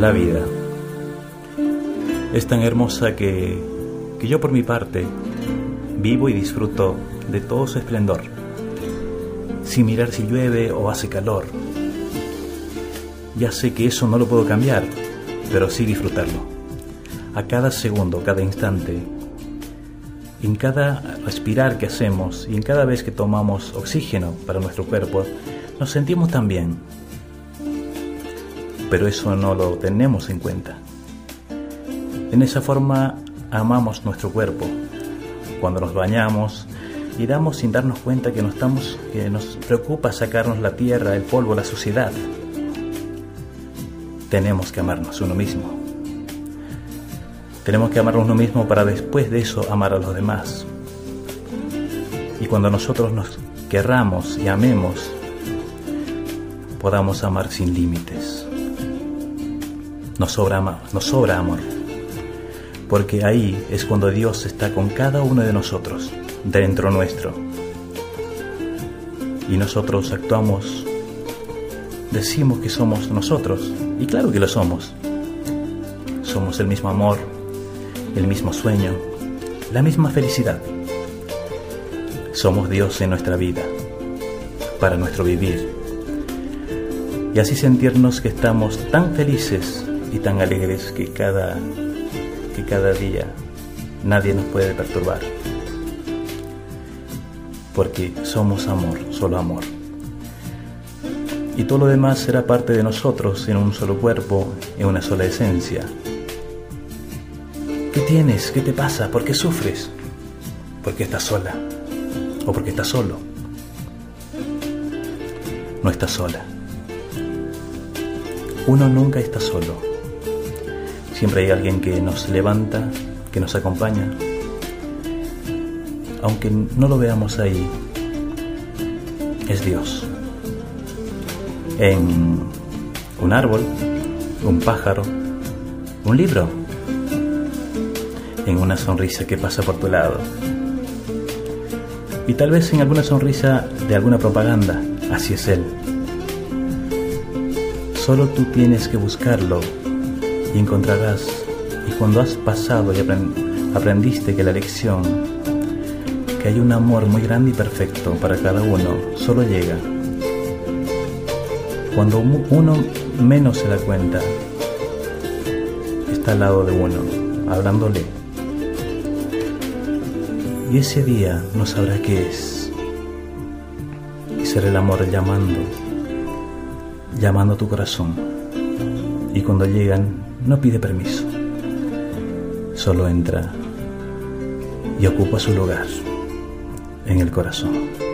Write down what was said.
La vida es tan hermosa que, que yo por mi parte vivo y disfruto de todo su esplendor, sin mirar si llueve o hace calor. Ya sé que eso no lo puedo cambiar, pero sí disfrutarlo. A cada segundo, cada instante, en cada respirar que hacemos y en cada vez que tomamos oxígeno para nuestro cuerpo, nos sentimos tan bien. Pero eso no lo tenemos en cuenta. En esa forma amamos nuestro cuerpo. Cuando nos bañamos y damos sin darnos cuenta que, no estamos, que nos preocupa sacarnos la tierra, el polvo, la suciedad. Tenemos que amarnos uno mismo. Tenemos que amarnos uno mismo para después de eso amar a los demás. Y cuando nosotros nos querramos y amemos, podamos amar sin límites. Nos sobra, nos sobra amor porque ahí es cuando Dios está con cada uno de nosotros, dentro nuestro. Y nosotros actuamos, decimos que somos nosotros, y claro que lo somos. Somos el mismo amor, el mismo sueño, la misma felicidad. Somos Dios en nuestra vida, para nuestro vivir. Y así sentirnos que estamos tan felices y tan alegres que cada que cada día nadie nos puede perturbar. Porque somos amor, solo amor. Y todo lo demás será parte de nosotros en un solo cuerpo, en una sola esencia. ¿Qué tienes? ¿Qué te pasa? ¿Por qué sufres? Porque estás sola o porque estás solo. No estás sola. Uno nunca está solo Siempre hay alguien que nos levanta, que nos acompaña. Aunque no lo veamos ahí, es Dios. En un árbol, un pájaro, un libro, en una sonrisa que pasa por tu lado. Y tal vez en alguna sonrisa de alguna propaganda, así es Él. Solo tú tienes que buscarlo y encontrarás, y cuando has pasado y aprendiste que la lección, que hay un amor muy grande y perfecto para cada uno, solo llega. Cuando uno menos se da cuenta, está al lado de uno, hablándole. Y ese día no sabrá qué es. Y será el amor llamando, llamando a tu corazón. Y cuando llegan, no pide permiso, solo entra y ocupa su lugar en el corazón.